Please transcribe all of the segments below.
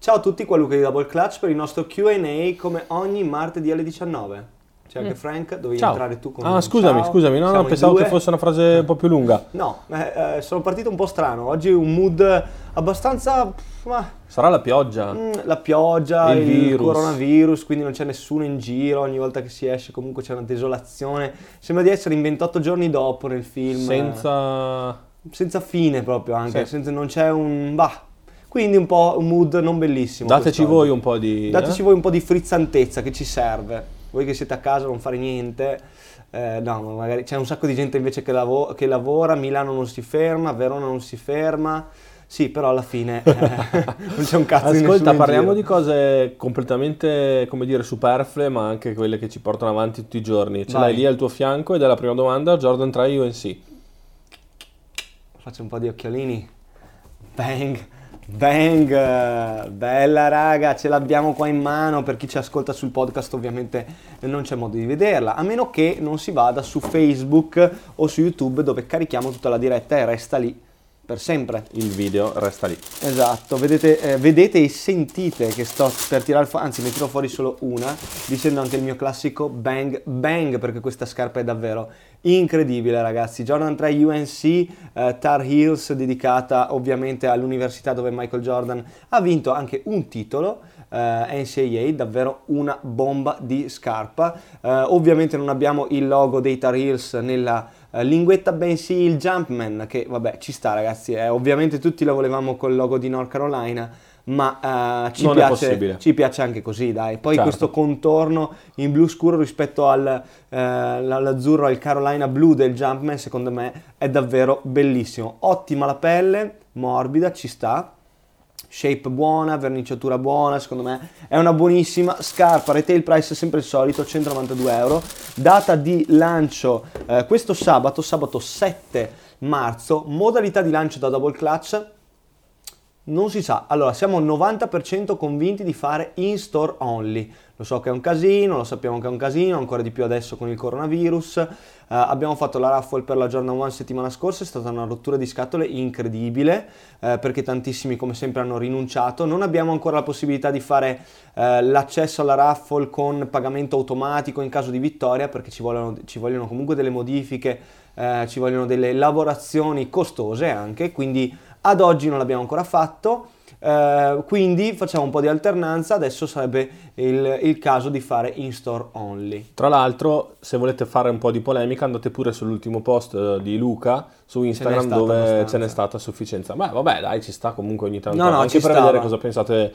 Ciao a tutti, qua Luca di Double Clutch per il nostro Q&A come ogni martedì alle 19. C'è anche Frank, dovevi Ciao. entrare tu con Ah, scusami, ciao. scusami, no, no, pensavo due. che fosse una frase un po' più lunga. No, eh, eh, sono partito un po' strano. Oggi un mood abbastanza... ma, Sarà la pioggia. mm, la pioggia, Il il, virus. coronavirus, quindi non c'è nessuno in giro. Ogni volta che si esce comunque c'è una desolazione. Sembra di essere in 28 giorni dopo nel film. Senza... senza fine proprio anche, Sì. senza- non c'è un... bah. Quindi un po' un mood non bellissimo. Dateci quest'oggi. voi un po' di... Dateci eh? voi un po' di frizzantezza che ci serve. Voi che siete a casa non fare niente, eh, no, ma magari c'è un sacco di gente invece che, lavo- che lavora, Milano non si ferma, Verona non si ferma. Sì, però alla fine eh, non c'è un cazzo di nessuno Ascolta, parliamo di cose completamente, come dire, superflue, ma anche quelle che ci portano avanti tutti i giorni. Ce Vai. l'hai lì al tuo fianco ed è la prima domanda, Jordan 3 UNC. Faccio un po' di occhiolini. Bang, bang, bella raga, ce l'abbiamo qua in mano. Per chi ci ascolta sul podcast ovviamente non c'è modo di vederla, a meno che non si vada su Facebook o su YouTube dove carichiamo tutta la diretta e resta lì per sempre. Il video resta lì. Esatto, vedete, eh, vedete e sentite che sto per tirare fuori, anzi ne tiro fuori solo una, dicendo anche il mio classico bang bang perché questa scarpa è davvero incredibile ragazzi. Jordan 3 UNC eh, Tar Heels dedicata ovviamente all'università dove Michael Jordan ha vinto anche un titolo. eh, NCAA, davvero una bomba di scarpa. Eh, ovviamente non abbiamo il logo dei Tar Heels nella linguetta, bensì il Jumpman, che vabbè ci sta ragazzi, eh, ovviamente tutti la volevamo col logo di North Carolina, ma eh, ci, piace, ci piace anche così, dai. Poi Certo. questo contorno in blu scuro rispetto al, eh, all'azzurro, al Carolina blu del Jumpman, secondo me è davvero bellissimo. Ottima la pelle, morbida, ci sta. Shape buona, verniciatura buona, secondo me è una buonissima scarpa. Retail price sempre il solito, 192 euro. Data di lancio eh, questo sabato, sabato 7 marzo. Modalità di lancio da double clutch. Non si sa, allora siamo al 90% convinti di fare in store only. Lo so che è un casino, lo sappiamo che è un casino, ancora di più adesso con il coronavirus. Eh, abbiamo fatto la raffle per la Jordan 1 settimana scorsa, è stata una rottura di scatole incredibile eh, perché tantissimi come sempre hanno rinunciato. Non abbiamo ancora la possibilità di fare eh, l'accesso alla raffle con pagamento automatico in caso di vittoria perché ci vogliono, ci vogliono comunque delle modifiche, eh, ci vogliono delle lavorazioni costose anche, quindi ad oggi non l'abbiamo ancora fatto. Eh, quindi facciamo un po' di alternanza, adesso sarebbe il, il caso di fare in store only. Tra l'altro, se volete fare un po' di polemica, andate pure sull'ultimo post eh, di Luca su Instagram dove abbastanza. ce n'è stata a sufficienza. Beh, vabbè, dai, ci sta comunque ogni tanto. No, no, anche ci per stava. vedere cosa pensate,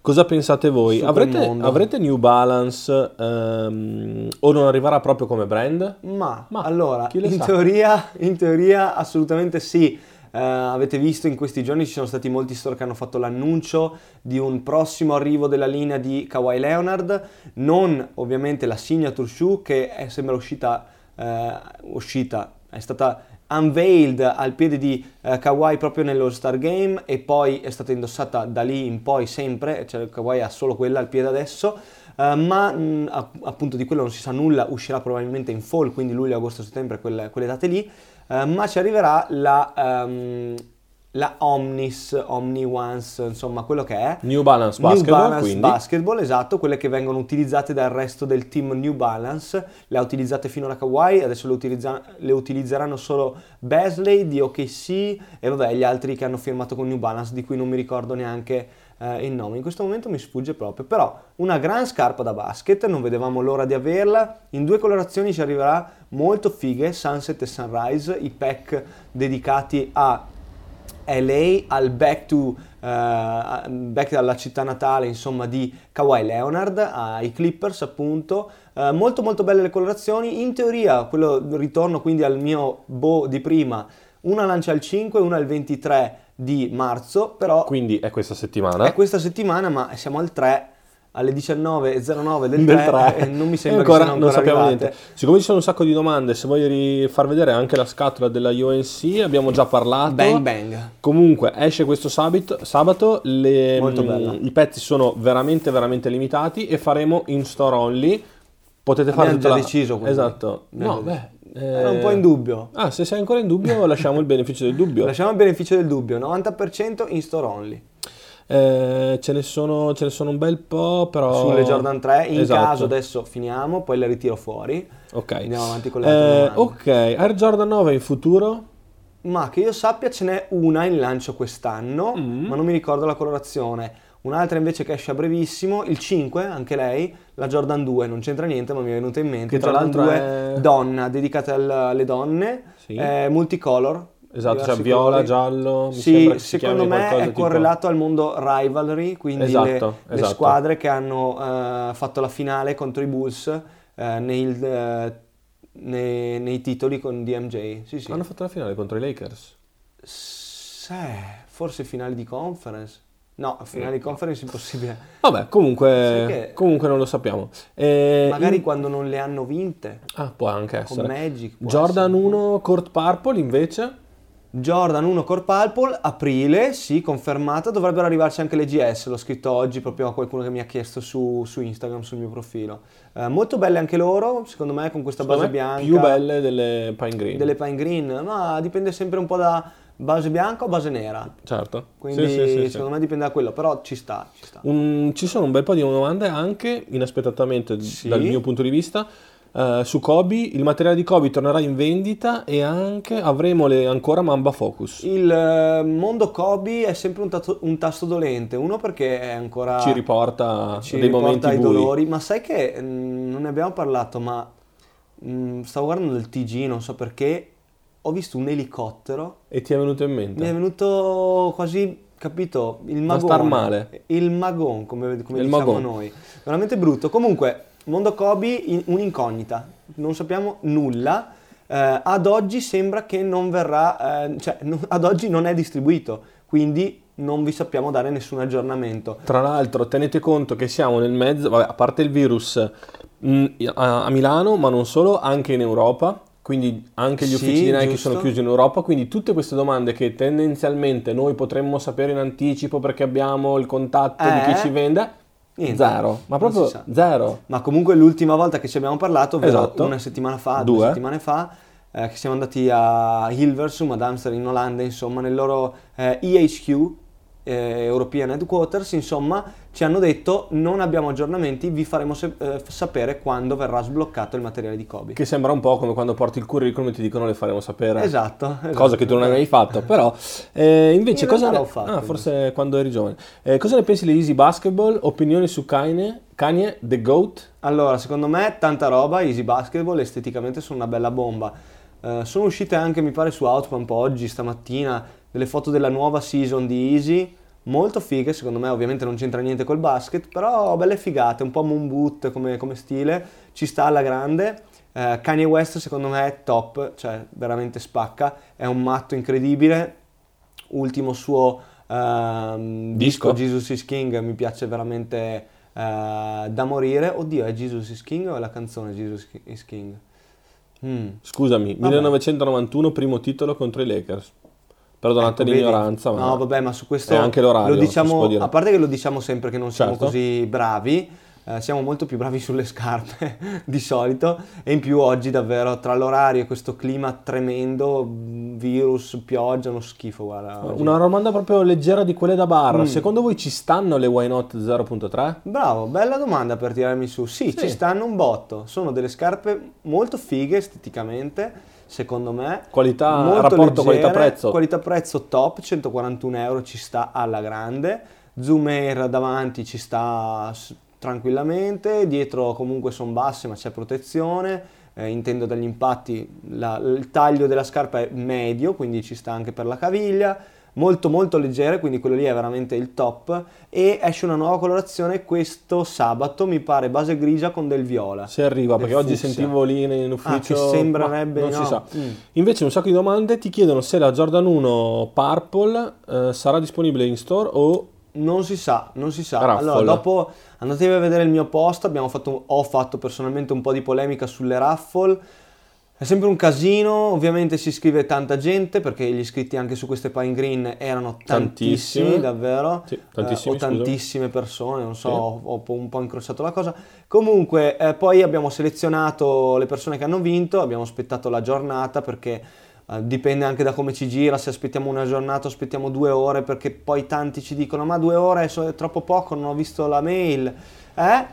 cosa pensate voi. Avrete, avrete New Balance ehm, o non arriverà proprio come brand? Ma, Ma allora, in teoria, in teoria assolutamente sì. Eh, avete visto in questi giorni ci sono stati molti store che hanno fatto l'annuncio di un prossimo arrivo della linea di Kawhi Leonard, non ovviamente la signature shoe che è, sembra uscita, eh, uscita, è stata unveiled al piede di eh, Kawhi proprio nello Star Game e poi è stata indossata da lì in poi sempre, cioè Kawhi ha solo quella al piede adesso. Eh, ma mh, app- appunto di quello non si sa nulla, uscirà probabilmente in fall, quindi luglio, agosto, settembre, quelle, quelle date lì, Eh, ma ci arriverà la, ehm, la Omnis, Omni Once, insomma quello che è. New Balance New Basketball, Balance quindi. Basketball, esatto, quelle che vengono utilizzate dal resto del team New Balance, le ha utilizzate fino alla Kawhi, adesso le, utilizza- le utilizzeranno solo Basley di OKC e vabbè gli altri che hanno firmato con New Balance di cui non mi ricordo neanche eh, il nome, in questo momento mi sfugge proprio, però una gran scarpa da basket, non vedevamo l'ora di averla, in due colorazioni ci arriverà molto fighe, Sunset e Sunrise, i pack dedicati a LA al back to eh, back alla città natale insomma di Kawhi Leonard ai Clippers appunto. Eh, molto molto belle le colorazioni. In teoria quello ritorno quindi al mio boh di prima una lancia il 5 una il 23 di marzo però Quindi è questa settimana. è questa settimana ma siamo al 3 alle 19.09 del, Del 3, tre. e non mi sembra ancora che siano non ancora sappiamo arrivate. niente. Siccome ci sono un sacco di domande, se vuoi ri- far vedere anche la scatola della UNC, abbiamo già parlato. bang bang Comunque esce questo sabato, sabato le- Molto mm, i pezzi sono veramente veramente limitati e faremo in store only. Potete fare tutta già la... deciso, quindi. Esatto. No, Abbiamo beh, era un eh, po' in dubbio Ah, se sei ancora in dubbio lasciamo il beneficio del dubbio. lasciamo il beneficio del dubbio 90% in store only Eh, ce, ne sono, ce ne sono un bel po', però... Sulle Jordan 3, in Esatto. caso adesso finiamo, poi le ritiro fuori. Ok. Andiamo avanti con le Eh, ok, Air Jordan 9 in futuro? Ma che io sappia ce n'è una in lancio quest'anno, Mm. ma non mi ricordo la colorazione. Un'altra invece che esce a brevissimo, il 5, anche lei, la Jordan 2, non c'entra niente ma mi è venuta in mente. Che tra Jordan l'altro 2 è- donna, dedicata al- alle donne, Sì. è multicolor. Esatto, cioè viola, colori. giallo, Sì, secondo me è tipo- correlato al mondo rivalry, quindi Esatto, le, le esatto. squadre che hanno eh, fatto la finale contro i Bulls eh, nei, eh, nei- nei titoli con DMJ. Sì, sì. Hanno fatto la finale contro i Lakers. S- eh, forse finali di conference. No, finali di conference impossibile. Vabbè, comunque, che- comunque non lo sappiamo. Eh, Magari in- quando non le hanno vinte. Ah, può anche Con essere. Magic. può Jordan essere. 1 Court Purple invece? Jordan 1 Core Purple, aprile, sì, confermata. Dovrebbero arrivarci anche le GS. L'ho scritto oggi proprio a qualcuno che mi ha chiesto su, su Instagram, sul mio profilo. Eh, molto belle anche loro, secondo me, con questa Secondo base bianca. più belle delle Pine Green. Delle Pine Green, ma dipende sempre un po' da base bianca o base nera. Certo. Quindi Sì, sì, sì, secondo me dipende da quello, però ci sta, ci sta. Un- ci sono un bel po' di domande anche, inaspettatamente dal mio punto di vista, eh, su Kobe. Il materiale di Kobe tornerà in vendita e anche avremo le ancora Mamba Focus. Il eh, mondo Kobe è sempre un, tato- un tasto dolente, uno perché è ancora... Ci riporta ci dei riporta momenti ai bui. dolori, ma sai che mm, non ne abbiamo parlato, ma mm, stavo guardando il TG, non so perché, ho visto un elicottero, E ti è venuto in mente? mi è venuto quasi, capito, il Una magone. star male. Il magon, come, come Il diciamo magon. noi. Veramente brutto. Comunque, mondo Kobe, in- un'incognita, non sappiamo nulla. Eh, ad oggi sembra che non verrà, eh, cioè no- ad oggi non è distribuito, quindi non vi sappiamo dare nessun aggiornamento. Tra l'altro tenete conto che siamo nel mezzo, vabbè, a parte il virus mh, a, a Milano, ma non solo, anche in Europa, quindi anche gli Sì, uffici di Nike giusto. sono chiusi in Europa, quindi tutte queste domande che tendenzialmente noi potremmo sapere in anticipo perché abbiamo il contatto di chi Eh, ci vende, niente, zero, ma proprio zero. Ma comunque l'ultima volta che ci abbiamo parlato, ovvero Esatto. una settimana fa, due, Due. settimane fa, eh, che siamo andati a Hilversum, ad Amsterdam in Olanda, insomma, nel loro eh, EHQ, eh, European Headquarters, insomma, ci hanno detto non abbiamo aggiornamenti, vi faremo se- eh, sapere quando verrà sbloccato il materiale di Kobe. Che sembra un po' come quando porti il curriculum e ti dicono le faremo sapere. Esatto, esatto. Cosa che tu non hai mai fatto, però eh, invece In cosa ne... fatto, ah, forse quando eri giovane. Eh, cosa ne pensi di Easy Basketball? Opinioni su Kanye, Kanye The Goat? Allora, secondo me tanta roba, Easy Basketball, esteticamente sono una bella bomba. Eh, sono uscite anche, mi pare, su Outpump oggi, stamattina, delle foto della nuova season di Easy, molto fighe, secondo me ovviamente non c'entra niente col basket, però belle figate, un po' moon boot come, come stile, ci sta alla grande. Eh, Kanye West secondo me è top, cioè veramente spacca, è un matto incredibile, ultimo suo ehm, Disco? disco Jesus is King mi piace veramente eh, da morire. Oddio, è Jesus is King o è la canzone Jesus is King? Mm. Scusami, Vabbè. 1991 primo titolo contro i Lakers. Perdonate Ecco, vedi? l'ignoranza, ma No, vabbè, ma su questo anche l'orario, lo diciamo, a parte che lo diciamo sempre che non siamo Certo. così bravi, eh, siamo molto più bravi sulle scarpe di solito e in più oggi davvero tra l'orario e questo clima tremendo, mh, virus, pioggia, uno schifo, guarda. oggi. Una domanda proprio leggera di quelle da bar. Mm. Secondo voi ci stanno le Why Not 0.3? Bravo, bella domanda per tirarmi su. Sì, Sì. ci stanno un botto. Sono delle scarpe molto fighe esteticamente, secondo me. Qualità, molto rapporto qualità-prezzo? Qualità-prezzo top, 141 euro ci sta alla grande. Zoom Air davanti ci sta tranquillamente, dietro comunque sono basse ma c'è protezione. Eh, intendo dagli impatti, la- il taglio della scarpa è medio, quindi ci sta anche per la caviglia. Molto molto leggere, quindi quello lì è veramente il top. E esce una nuova colorazione questo sabato, mi pare base grigia con del viola. Se arriva, perché oggi fucsia. sentivo lì in Ah, ufficio. che sembrerebbe non si no. sa. Mm. Invece un sacco di domande ti chiedono se la Jordan 1 Purple eh, sarà disponibile in store o Non si sa, non si sa. Raffle. Allora, dopo andatevi a vedere il mio post, abbiamo fatto, ho fatto personalmente un po' di polemica sulle raffle. È sempre un casino, ovviamente si iscrive tanta gente perché gli iscritti anche su queste Pine Green erano tantissimi, Tantissimi. davvero. Sì, Eh, tantissimi, scusa. tantissime persone, non so, Sì. ho, ho un po' incrociato la cosa. Comunque, eh, poi abbiamo selezionato le persone che hanno vinto, abbiamo aspettato la giornata perché Uh, dipende anche da come ci gira, se aspettiamo una giornata o aspettiamo due ore, perché poi tanti ci dicono ma due ore è troppo poco, non ho visto la mail. Eh?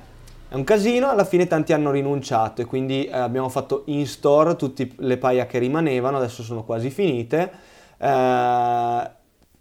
È un casino, alla fine tanti hanno rinunciato e quindi eh, abbiamo fatto in store tutte le paia che rimanevano, adesso sono quasi finite. Eh,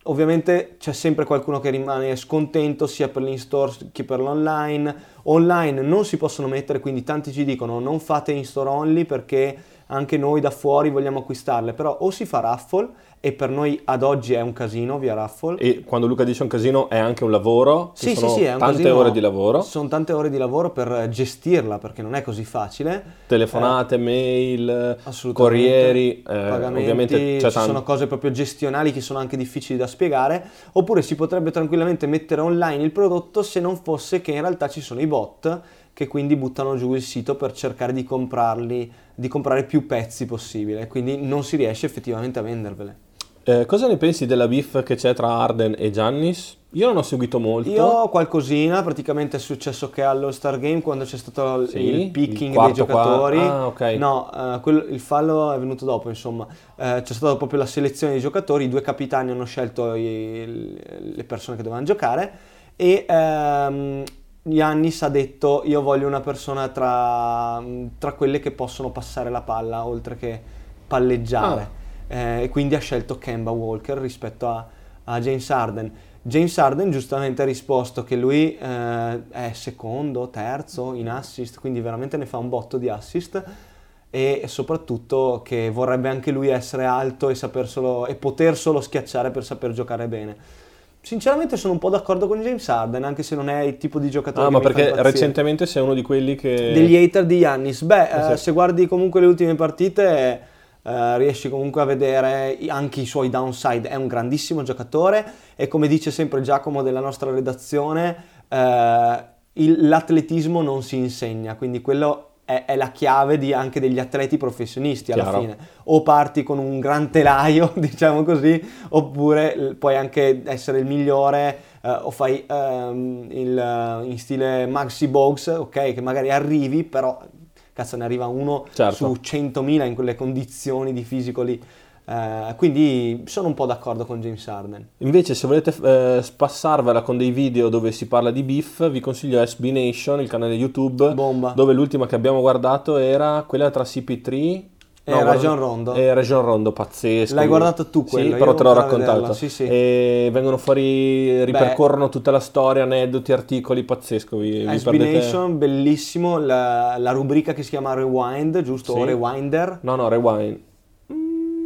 ovviamente c'è sempre qualcuno che rimane scontento sia per l'in-store che per l'online. Online non si possono mettere, quindi tanti ci dicono non fate in-store only perché anche noi da fuori vogliamo acquistarle, però o si fa raffle e per noi ad oggi è un casino via raffle. E quando Luca dice un casino è anche un lavoro? Sì, sì, sì, è un tante casino, ore di lavoro. Sono tante ore di lavoro per gestirla perché non è così facile. Telefonate, eh, mail, corrieri, eh, ovviamente c'è tanto. sono cose proprio gestionali che sono anche difficili da spiegare, oppure si potrebbe tranquillamente mettere online il prodotto se non fosse che in realtà ci sono i bot che quindi buttano giù il sito per cercare di comprarli, di comprare più pezzi possibile, quindi non si riesce effettivamente a vendervele. Eh, cosa ne pensi della beef che c'è tra Arden e Giannis? Io non ho seguito molto. Io qualcosina, praticamente è successo che allo Star Game quando c'è stato sì, il picking il dei giocatori, ah, okay. no, uh, quello, il fallo è venuto dopo insomma, uh, c'è stata proprio la selezione dei giocatori, i due capitani hanno scelto i, le persone che dovevano giocare e um, Giannis ha detto io voglio una persona tra, tra, quelle che possono passare la palla oltre che palleggiare ah. eh, e quindi ha scelto Kemba Walker rispetto a, a, James Harden. James Harden giustamente ha risposto che lui eh, è secondo, terzo in assist, quindi veramente ne fa un botto di assist e soprattutto che vorrebbe anche lui essere alto e, solo, e poter solo schiacciare per saper giocare bene. Sinceramente sono un po' d'accordo con James Harden, anche se non è il tipo di giocatore ah, ma perché recentemente sei uno di quelli che... Degli hater di Yannis. Beh, eh, se guardi comunque le ultime partite eh, riesci comunque a vedere anche i suoi downside. È un grandissimo giocatore e come dice sempre Giacomo della nostra redazione, eh, il, l'atletismo non si insegna, quindi quello è, è la chiave di, anche degli atleti professionisti alla Chiaro. fine. O parti con un gran telaio, diciamo così, oppure puoi anche essere il migliore Uh, o fai um, il, in stile Maxi Box, ok, che magari arrivi, però cazzo ne arriva uno certo. su 100.000 in quelle condizioni di fisico lì. Uh, quindi sono un po' d'accordo con James Harden. Invece, se volete eh, spassarvela con dei video dove si parla di beef, vi consiglio SB Nation, il canale YouTube, Bomba. dove l'ultima che abbiamo guardato era quella tra CP3 e no, Rajon Rondo. E Rajon Rondo, pazzesco. L'hai guardato tu quello? Sì, però te l'ho raccontato. Sì, sì. E vengono fuori, ripercorrono Beh, tutta la storia, aneddoti, articoli, pazzesco. Vi, vi SB Nation, bellissimo. La, la, rubrica che si chiama Rewind, giusto? Sì. O Rewinder? No, no, Rewind.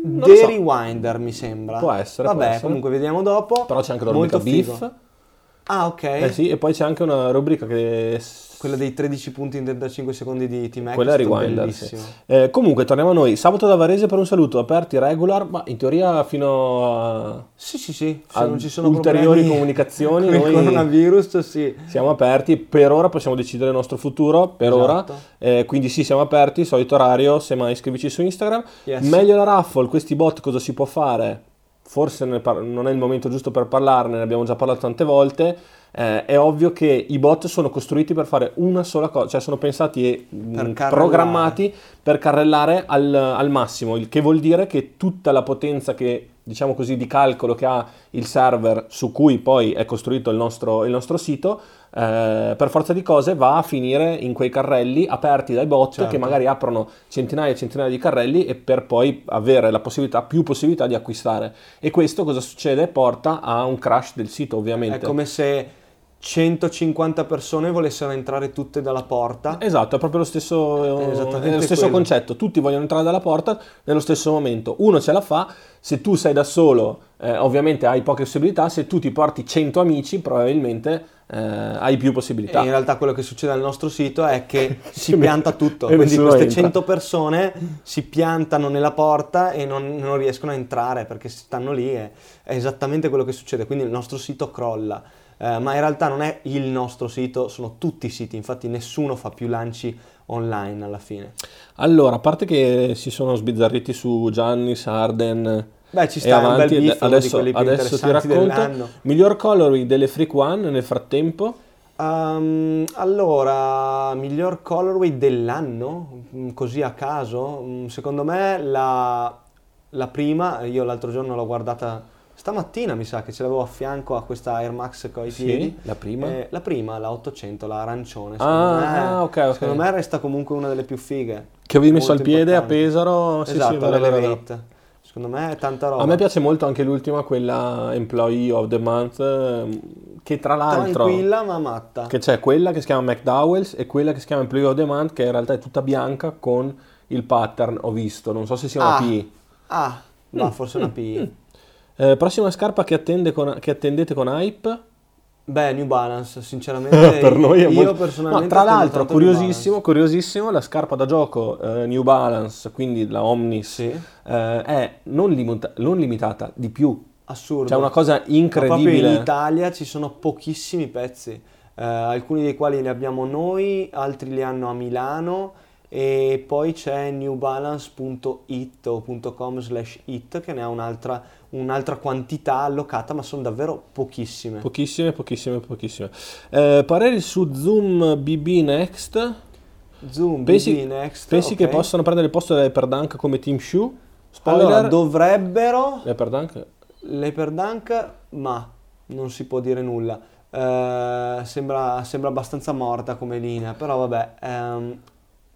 The so. Rewinder mi sembra. Può essere. Vabbè, può essere. comunque vediamo dopo. Però c'è anche rubrica Beef. Ah, ok. Eh sì, e poi c'è anche una rubrica che quella dei 13 punti in 35 secondi di X. Quella è Rewinder, sì. eh, comunque, torniamo a noi. Sabato da Varese per un saluto, aperti regular, ma in teoria fino a... Sì, sì, sì. Se non ci sono ulteriori comunicazioni, con il coronavirus, sì. Siamo aperti, per ora possiamo decidere il nostro futuro, per esatto. ora. Eh, quindi sì, siamo aperti, solito orario, se mai iscrivici su Instagram. Yes. Meglio la raffle, questi bot cosa si può fare? Forse non è il momento giusto per parlarne, ne abbiamo già parlato tante volte eh, è ovvio che i bot sono costruiti per fare una sola cosa, cioè sono pensati e per programmati per carrellare al, al, massimo, il che vuol dire che tutta la potenza che, diciamo così, di calcolo che ha il server su cui poi è costruito il nostro, il nostro sito, eh, per forza di cose va a finire in quei carrelli aperti dai bot certo. che magari aprono centinaia e centinaia di carrelli e per poi avere la possibilità, più possibilità di acquistare. E questo cosa succede? Porta a un crash del sito ovviamente. È come se 150 persone volessero entrare tutte dalla porta. Esatto, è proprio lo stesso, è lo stesso concetto, tutti vogliono entrare dalla porta nello stesso momento, uno ce la fa, se tu sei da solo eh, ovviamente hai poche possibilità, se tu ti porti 100 amici probabilmente eh, hai più possibilità. E in realtà quello che succede al nostro sito è che si pianta tutto, quindi queste 100 persone si piantano nella porta e non, non riescono a entrare perché stanno lì, è, è esattamente quello che succede, quindi il nostro sito crolla. Eh, ma in realtà non è il nostro sito, sono tutti i siti, infatti nessuno fa più lanci online alla fine. Allora, a parte che si sono sbizzarriti su Gianni, Sarden, Beh, ci sta un bel adesso, adesso ti racconto. Dell'anno. Miglior colorway delle Freak One nel frattempo? Um, allora, miglior colorway dell'anno, mm, così a caso, mm, secondo me la, la prima, io l'altro giorno l'ho guardata stamattina, mi sa che ce l'avevo a fianco a questa Air Max con i Sì, piedi. la prima? Eh, la prima, la 800, la arancione. Ah, secondo me, ah, ok, ok. Secondo me resta comunque una delle più fighe. Che avevi messo al piede a importante. Pesaro. Sì, sì, esatto, vero, vero, vero. Secondo me è tanta roba. A me piace molto anche l'ultima, quella Employee of the Month, che tra l'altro... Tranquilla ma matta. Che c'è quella che si chiama McDowell's e quella che si chiama Employee of the Month, che in realtà è tutta bianca con il pattern, ho visto, non so se sia una Ah. P. Ah, no, forse una P. Eh, prossima scarpa che, attende con- che attendete con hype? Beh, New Balance, sinceramente. per noi è io molto... personalmente No, tra l'altro, curiosissimo, curiosissimo, la scarpa da gioco eh, New Balance, quindi la Omnis, Sì. eh, è non, limita- non limitata, di più. Assurdo. C'è una cosa proprio in incredibile. Italia ci sono pochissimi pezzi, eh, alcuni dei quali li abbiamo noi, altri li hanno a Milano e poi c'è newbalance.it o .com slash it che ne ha un'altra, un'altra quantità allocata, ma sono davvero pochissime. Pochissime, pochissime, pochissime. Eh, pareri su Zoom BB Next? Zoom, Pensi, BB Next, pensi che ok. possano prendere il posto dell'Hyperdunk come Team Shoe? Spoiler? Allora, dovrebbero L'Hyperdunk? L'Hyperdunk, ma non si può dire nulla. Eh, sembra, sembra abbastanza morta come linea, però vabbè, ehm,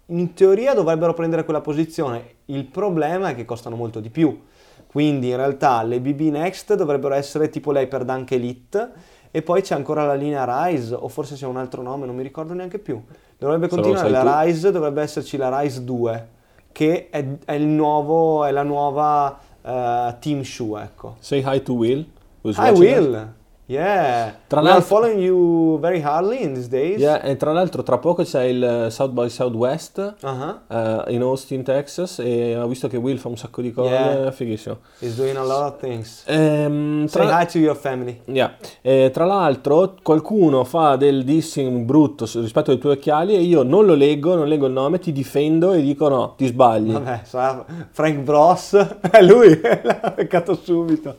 in teoria dovrebbero prendere quella posizione. Il problema è che costano molto di più. Quindi in realtà le BB Next dovrebbero essere tipo l'Hyperdunk Elite e poi c'è ancora la linea Rise o forse c'è un altro nome, non mi ricordo neanche più. Dovrebbe continuare la tu. Rise, dovrebbe esserci la Rise 2 che è, è il nuovo, è la nuova eh, Team Shoe, ecco. Say hi to Will. Hi. Will, yeah. Tra We are l'altro- following you very hardly in these days. Yeah, e tra l'altro tra poco c'è il South by Southwest Uh-huh. eh, in Austin, Texas e ho visto che Will fa un sacco di cose, Yeah. fighissimo. He's doing a lot of things. Ehm, Say tra, hi to your family. yeah. Eh, tra l'altro qualcuno fa del dissing brutto rispetto ai tuoi occhiali e io non lo leggo, non leggo il nome, ti difendo e dico no, ti sbagli. Vabbè, sarà Frank Bros. È lui, l'ha beccato subito.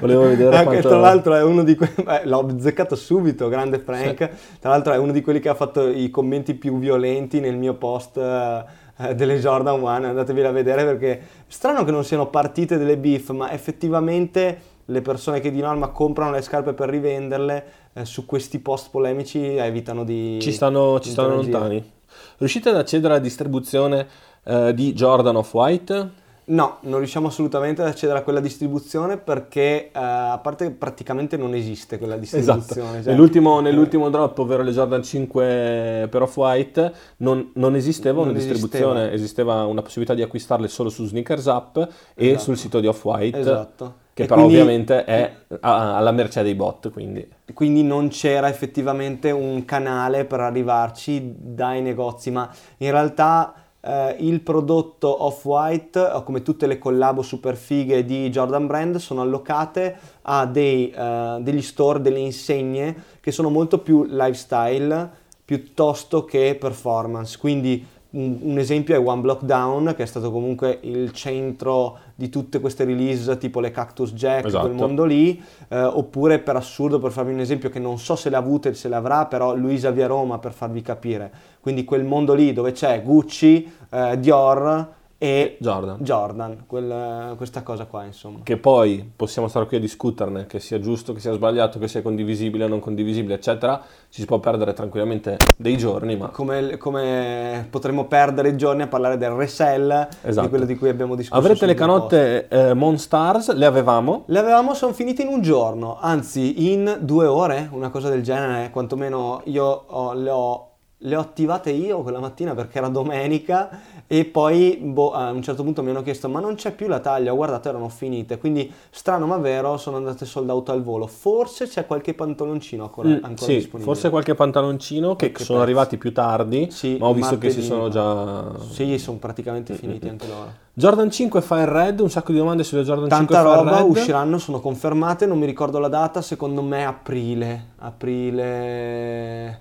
Volevo vedere Anche, quanto- Tra l'altro è uno di l'ho azzeccato subito, grande Frank. Tra l'altro è uno di quelli che ha fatto i commenti più violenti nel mio post eh, eh, delle Jordan 1. Andatevela a vedere perché... Strano che non siano partite delle beef, ma effettivamente le persone che di norma comprano le scarpe per rivenderle eh, su questi post polemici evitano di... Ci stanno, ci stanno lontani. Riuscite ad accedere alla distribuzione eh, di Jordan Off-White? No, non riusciamo assolutamente ad accedere a quella distribuzione perché eh, a parte praticamente non esiste quella Esatto. distribuzione. cioè- Nell'ultimo, nell'ultimo drop, ovvero le Jordan 5 per Off-White, non, non esisteva Non una distribuzione, esisteva. una possibilità di acquistarle solo su Sneakers App e Esatto. sul sito di Off-White, Esatto. che E però quindi- ovviamente è alla mercé dei bot, quindi... quindi non c'era effettivamente un canale per arrivarci dai negozi, ma in realtà eh, il prodotto Off-White, o come tutte le collabo super fighe di Jordan Brand, sono allocate a dei, eh, degli store, delle insegne che sono molto più lifestyle piuttosto che performance. Quindi un, un esempio è One Block Down, che è stato comunque il centro di tutte queste release, tipo le Cactus Jack, Esatto. quel mondo lì, eh, oppure per assurdo, per farvi un esempio che non so se l'ha avuto e se l'avrà, però Luisa via Roma per farvi capire. Quindi quel mondo lì dove c'è Gucci, eh, Dior e Jordan. Jordan, quel- questa cosa qua insomma. Che poi possiamo stare qui a discuterne, che sia giusto, che sia sbagliato, che sia condivisibile o non condivisibile, eccetera. Ci si può perdere tranquillamente dei giorni, ma Come, come potremmo perdere i giorni a parlare del resell, Esatto. di quello di cui abbiamo discusso. avrete le canotte eh, Monstars, le avevamo. Le avevamo, sono finite in un giorno, anzi in due ore, una cosa del genere, quantomeno io ho- le, ho, le ho attivate io quella mattina perché era domenica e poi boh, a un certo punto mi hanno chiesto ma non c'è più la taglia, ho guardato erano finite, quindi strano ma vero sono andate sold out al volo, forse c'è qualche pantaloncino ancora, Mm, ancora sì, disponibile. forse qualche pantaloncino che Qualche sono pezzo. arrivati più tardi, Sì, ma ho visto che si martedì, sono già... Sì, sono praticamente finiti anche loro. Jordan 5 Fire Red, un sacco di domande sulle Jordan Tanta 5 Fire roba, Red. usciranno, sono confermate, non mi ricordo la data, secondo me aprile, aprile,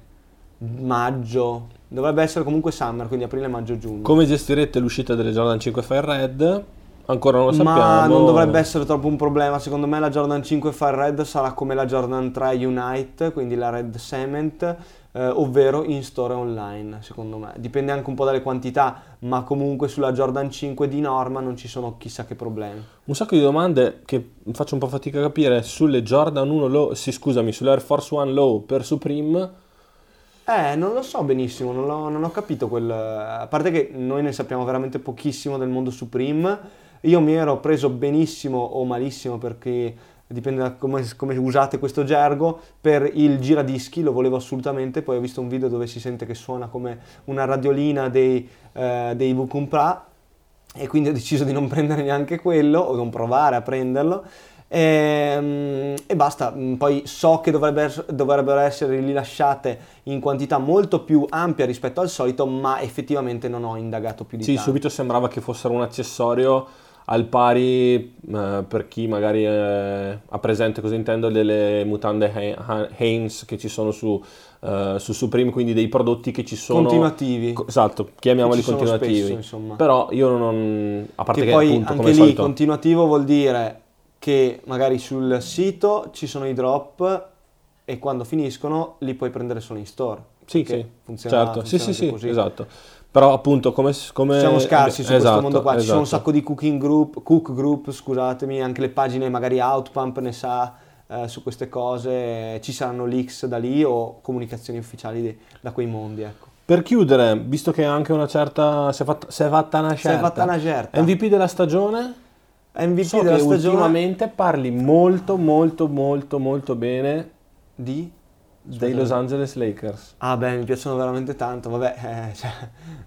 maggio, dovrebbe essere comunque summer, quindi aprile, maggio, giugno. Come gestirete l'uscita delle Jordan 5 Fire Red? Ancora non lo sappiamo. Ma non dovrebbe essere troppo un problema. Secondo me la Jordan 5 Fire Red sarà come la Jordan 3 Unite, quindi la Red Cement, eh, ovvero in store online, secondo me. Dipende anche un po' dalle quantità, ma comunque sulla Jordan 5 di norma non ci sono chissà che problemi. Un sacco di domande che faccio un po' fatica a capire sulle Jordan 1 Low, sì scusami, sull'Air Force One Low per Supreme. Eh, non lo so benissimo, non, non ho capito quel... A parte che noi ne sappiamo veramente pochissimo del mondo Supreme io mi ero preso benissimo o malissimo perché dipende da come, come, usate questo gergo, per il giradischi lo volevo assolutamente, poi ho visto un video dove si sente che suona come una radiolina dei, eh, dei Vukumpra e quindi ho deciso di non prendere neanche quello o non provare a prenderlo e, ehm, e basta, poi so che dovrebbe, dovrebbero essere rilasciate in quantità molto più ampia rispetto al solito ma effettivamente non ho indagato più di sì, tanto. Sì, subito sembrava che fossero un accessorio al pari eh, per chi magari eh, ha presente cosa intendo delle mutande Haynes che ci sono su, uh, su Supreme, quindi dei prodotti che ci sono continuativi. Co- esatto, chiamiamoli continuativi. Spesso, Però io non a parte che, che poi appunto anche lì solito... continuativo vuol dire che magari sul sito ci sono i drop e quando finiscono li puoi prendere solo in store. Sì, sì, funziona, certo. Funziona sì, sì, sì, esatto. Però appunto come... come Siamo scarsi su esatto, questo mondo qua, ci sono un esatto. sacco di cooking group, cook group, scusatemi, anche le pagine magari Outpump ne sa eh, su queste cose, ci saranno leaks da lì o comunicazioni ufficiali di, da quei mondi, ecco. Per chiudere, visto che anche una certa... si è fatta, si è fatta una certa... Si è fatta una certa. MVP della stagione? MVP so della che stagione... ultimamente parli molto molto molto molto bene di dei Los Angeles Lakers. Ah beh, mi piacciono veramente tanto, vabbè, eh, cioè,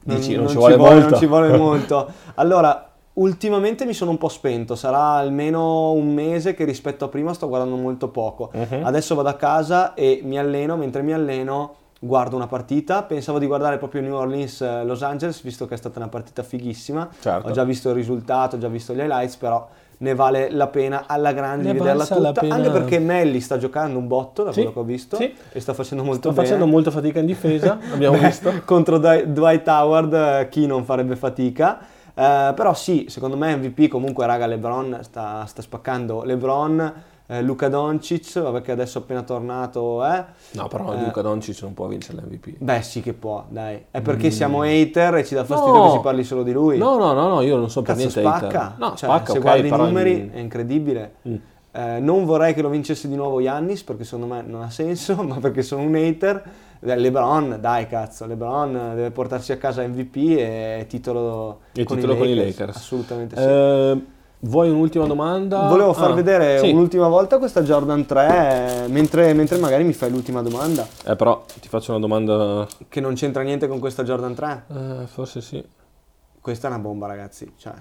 non, Dici, non, non, ci, vuole vuole, non, ci vuole molto. Allora, ultimamente mi sono un po' spento, sarà almeno un mese che rispetto a prima sto guardando molto poco. Uh-huh. Adesso vado a casa e mi alleno, mentre mi alleno guardo una partita, pensavo di guardare proprio New Orleans eh, Los Angeles, visto che è stata una partita fighissima. Certo. Ho già visto il risultato, ho già visto gli highlights, però ne vale la pena alla grande ne di vederla tutta, pena... anche perché Melli sta giocando un botto da sì, quello che ho visto sì. e sta facendo molto sta bene. facendo molta fatica in difesa, abbiamo Beh, visto. Contro Dwight Howard eh, chi non farebbe fatica. Uh, però sì, secondo me MVP comunque raga LeBron sta, sta spaccando. LeBron eh, Luca Doncic, vabbè che adesso è appena tornato, eh. No, però eh, Luca Doncic non può vincere l'MVP. Beh, sì che può, dai. È perché mm. siamo hater e ci dà fastidio no. che si parli solo di lui. No, no, no, no io non so Cazzo, per niente spacca. hater. No, cioè, spacca, se okay, guardi i numeri in... è incredibile. Mm. Eh, non vorrei che lo vincesse di nuovo Yannis perché secondo me non ha senso, ma perché sono un hater. LeBron, dai cazzo, LeBron deve portarsi a casa MVP e titolo, e con, titolo i con i Lakers. Assolutamente sì. Eh, vuoi un'ultima domanda? Volevo far ah, vedere sì. un'ultima volta questa Jordan 3 mentre, mentre, magari mi fai l'ultima domanda. Eh però ti faccio una domanda... Che non c'entra niente con questa Jordan 3? Eh, forse sì. Questa è una bomba ragazzi, cioè...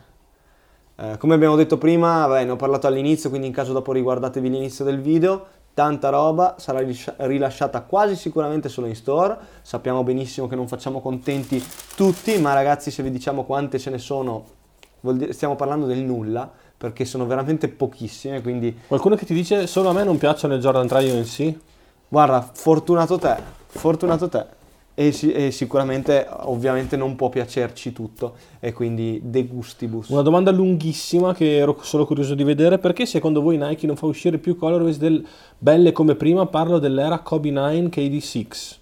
Eh, come abbiamo detto prima, vabbè, ne ho parlato all'inizio, quindi in caso dopo riguardatevi l'inizio del video, tanta roba, sarà rilasciata quasi sicuramente solo in store, sappiamo benissimo che non facciamo contenti tutti, ma ragazzi se vi diciamo quante ce ne sono, dire, stiamo parlando del nulla, perché sono veramente pochissime, quindi... Qualcuno che ti dice solo a me non piacciono le Jordan 3 UNC? Guarda, fortunato te, fortunato te. E, e, sicuramente ovviamente non può piacerci tutto e quindi de gustibus. Una domanda lunghissima che ero solo curioso di vedere, perché secondo voi Nike non fa uscire più colorways del belle come prima? Parlo dell'era Kobe 9 KD6.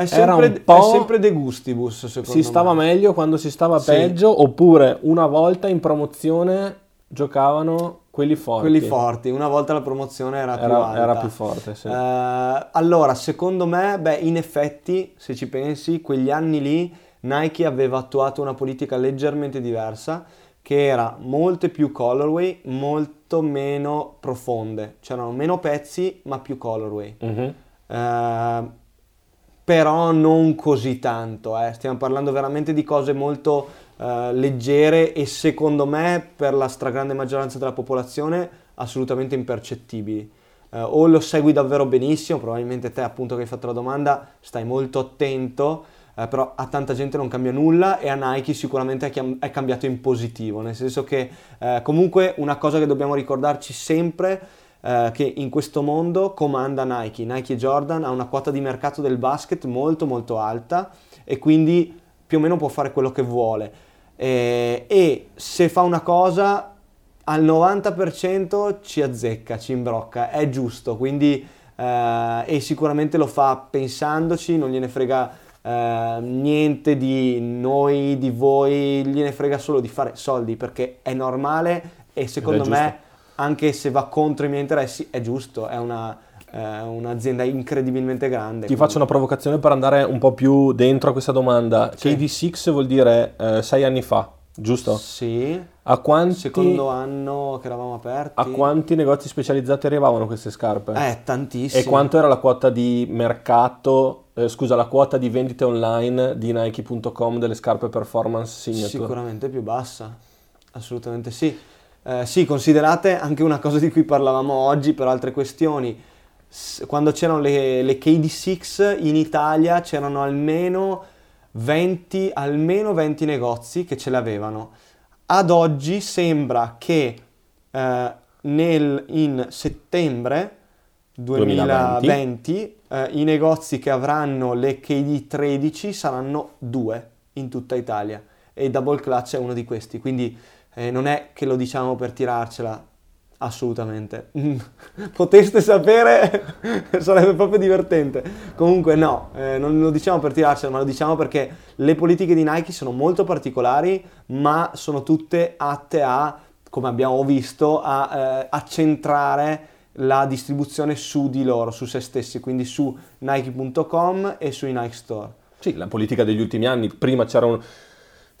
È sempre, è sempre de gustibus secondo Si stava me. meglio quando si stava sì. peggio oppure una volta in promozione giocavano quelli forti. Quelli forti, una volta la promozione era, era più alta. Era più forte, sì. Uh, allora, secondo me, beh, in effetti, se ci pensi, quegli anni lì Nike aveva attuato una politica leggermente diversa, che era molte più colorway, molto meno profonde. C'erano meno pezzi, ma più colorway. Uh-huh. Uh, però non così tanto, eh. stiamo parlando veramente di cose molto uh, leggere e secondo me per la stragrande maggioranza della popolazione assolutamente impercettibili. Uh, o lo segui davvero benissimo, probabilmente te appunto che hai fatto la domanda stai molto attento, uh, però a tanta gente non cambia nulla e a Nike sicuramente è, chiam- è cambiato in positivo, nel senso che comunque una cosa che dobbiamo ricordarci sempre Uh, che in questo mondo comanda Nike. Nike e Jordan ha una quota di mercato del basket molto molto alta e quindi più o meno può fare quello che vuole. e, e se fa una cosa al 90% ci azzecca, ci imbrocca, è giusto, quindi eh, e sicuramente lo fa pensandoci, non gliene frega eh, niente di noi, di voi, gliene frega solo di fare soldi perché è normale e secondo me anche se va contro i miei interessi è giusto, è una, eh, un'azienda incredibilmente grande. Ti quindi. faccio una provocazione per andare un po' più dentro a questa domanda. Sì. KD6 vuol dire eh, sei anni fa, giusto? Sì. A quanti, secondo anno che eravamo aperti. A quanti negozi specializzati arrivavano queste scarpe? Eh, tantissimi. E quanto era la quota di mercato, eh, scusa, la quota di vendite online di Nike.com delle scarpe performance signature? Sicuramente più bassa, assolutamente sì. Eh, sì, considerate anche una cosa di cui parlavamo oggi per altre questioni. Quando c'erano le, le KD6 in Italia c'erano almeno 20, almeno 20 negozi che ce l'avevano. Ad oggi sembra che eh, nel, in settembre 2020, 2020 eh, i negozi che avranno le KD 13 saranno due in tutta Italia e Double Clutch è uno di questi. Quindi eh, non è che lo diciamo per tirarcela, assolutamente. Poteste sapere, sarebbe proprio divertente. Comunque no, eh, non lo diciamo per tirarcela, ma lo diciamo perché le politiche di Nike sono molto particolari, ma sono tutte atte a, come abbiamo visto, a eh, accentrare la distribuzione su di loro, su se stessi, quindi su Nike.com e sui Nike Store. Sì, la politica degli ultimi anni, prima c'era un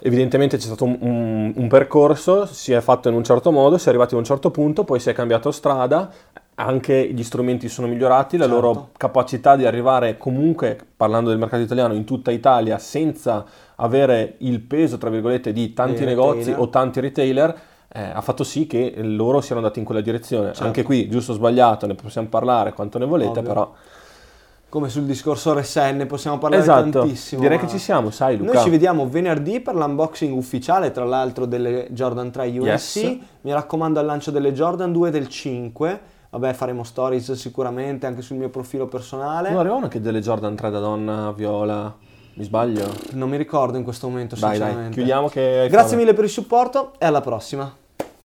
Evidentemente c'è stato un, un, un, percorso, si è fatto in un certo modo, si è arrivati a un certo punto, poi si è cambiato strada, anche gli strumenti sono migliorati, la certo. loro capacità di arrivare comunque, parlando del mercato italiano, in tutta Italia senza avere il peso, tra virgolette, di tanti negozi o tanti retailer, eh, ha fatto sì che loro siano andati in quella direzione. Certo. Anche qui, giusto o sbagliato, ne possiamo parlare quanto ne volete, Ovvio. però come sul discorso RSN, possiamo parlare esatto. tantissimo. Direi che ci siamo, sai Luca. Noi ci vediamo venerdì per l'unboxing ufficiale, tra l'altro, delle Jordan 3 UNC. Yes. Mi raccomando al lancio delle Jordan 2 del 5. Vabbè, faremo stories sicuramente anche sul mio profilo personale. Non arrivano anche delle Jordan 3 da donna viola? Mi sbaglio? Non mi ricordo in questo momento, dai, sinceramente. Dai, chiudiamo che... Grazie fame. mille per il supporto e alla prossima.